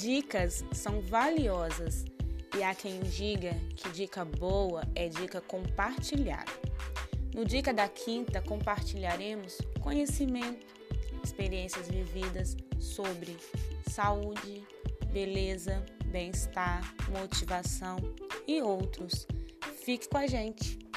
Dicas são valiosas e há quem diga que dica boa é dica compartilhada. No Dica da Quinta, compartilharemos conhecimento, experiências vividas sobre saúde, beleza, bem-estar, motivação e outros. Fique com a gente!